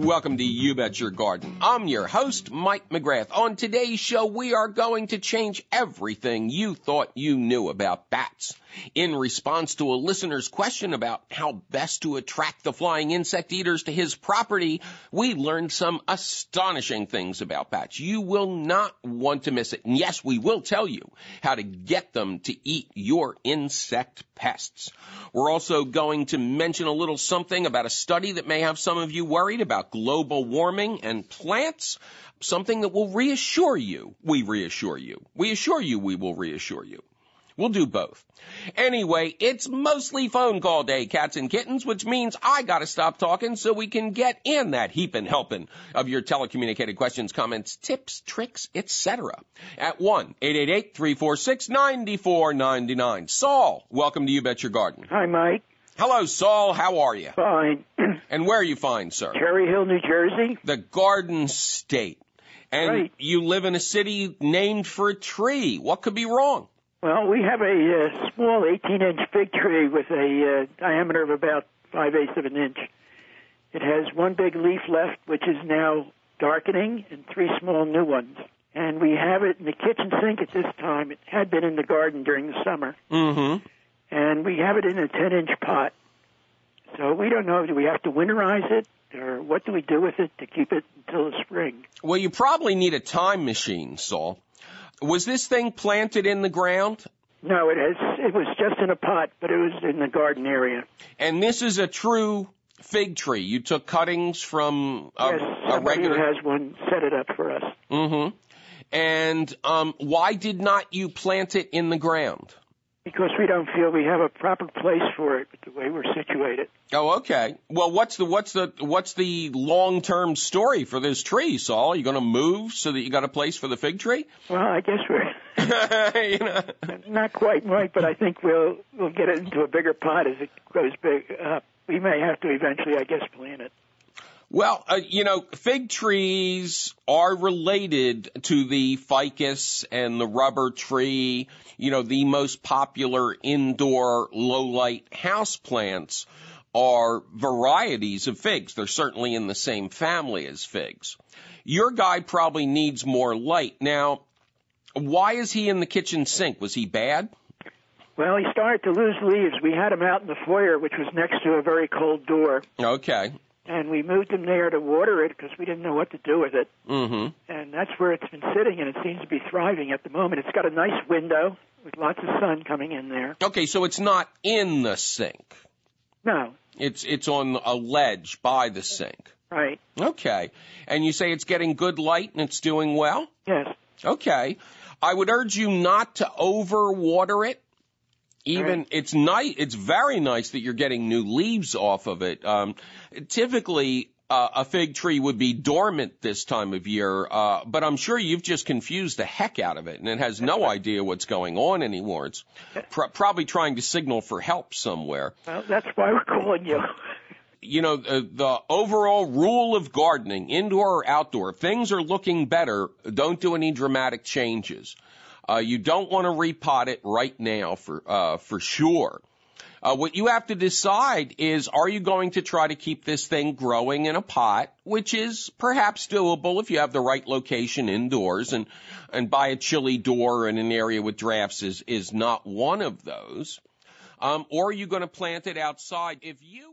Welcome to You Bet Your Garden. I'm your host, Mike McGrath. On today's show, we are going to change everything you thought you knew about bats. In response to a listener's question about how best to attract the flying insect eaters to his property, we learned some astonishing things about bats. You will not want to miss it. And yes, we will tell you how to get them to eat your insect pests. We're also going to mention a little something about a study that may have some of you worried about global warming and plants. Something that will reassure you. We reassure you. We assure you we will reassure you. We'll do both. Anyway, it's mostly phone call day, cats and kittens, which means I gotta stop talking so we can get in that heaping helping of your telecommunicated questions, comments, tips, tricks, etc. At 1-888-346-9499. Saul, welcome to You Bet Your Garden. Hi, Mike. Hello, Saul. How are you? Fine. And where are you fine, sir? Cherry Hill, New Jersey. The Garden State. And Right. you live in a city named for a tree. What could be wrong? Well, we have a uh, small 18-inch fig tree with a uh, diameter of about 5 eighths of an inch. It has one big leaf left, which is now darkening, and three small new ones. And we have it in the kitchen sink at this time. It had been in the garden during the summer. Mm-hmm. And we have it in a 10-inch pot. So we don't know, do we have to winterize it? Or what do we do with it to keep it until the spring? Well, you probably need a time machine, Saul. Was this thing planted in the ground? No, it has. It was just in a pot, but it was in the garden area. And this is a true fig tree. You took cuttings from a, yes, a regular. who has one set it up for us Mm-hmm. And um, why did not you plant it in the ground? Because we don't feel we have a proper place for it the way we're situated. Oh, okay. Well, what's the what's the what's the long term story for this tree, Saul? Are you going to move so that you got a place for the fig tree? Well, I guess we're you know. not quite right, but I think we'll we'll get it into a bigger pot as it grows big up. We may have to eventually, I guess, plant. Well, uh, you know, fig trees are related to the ficus and the rubber tree, you know, the most popular indoor low light house plants are varieties of figs. They're certainly in the same family as figs. Your guy probably needs more light. Now, why is he in the kitchen sink? Was he bad? Well, he started to lose leaves. We had him out in the foyer, which was next to a very cold door, Okay. And we moved him there to water it because we didn't know what to do with it. Mm-hmm. and that's where it's been sitting, and it seems to be thriving at the moment. It's got a nice window with lots of sun coming in there. Okay, so it's not in the sink. No, It's it's on a ledge by the sink. right? Okay. And you say it's getting good light and it's doing well? Yes. Okay. I would urge you not to overwater it. Even it's nice. It's very nice that you're getting new leaves off of it. Um, typically, uh, a fig tree would be dormant this time of year, uh, but I'm sure you've just confused the heck out of it, and it has no idea what's going on anymore. It's pr- probably trying to signal for help somewhere Well, that's why we're calling you. you know, uh, the overall rule of gardening, indoor or outdoor, if things are looking better, don't do any dramatic changes. Uh, you don't want to repot it right now for, uh, for sure. Uh, what you have to decide is, are you going to try to keep this thing growing in a pot, which is perhaps doable if you have the right location indoors and, and by a chilly door in an area with drafts is, is not one of those. Um, or are you going to plant it outside? If you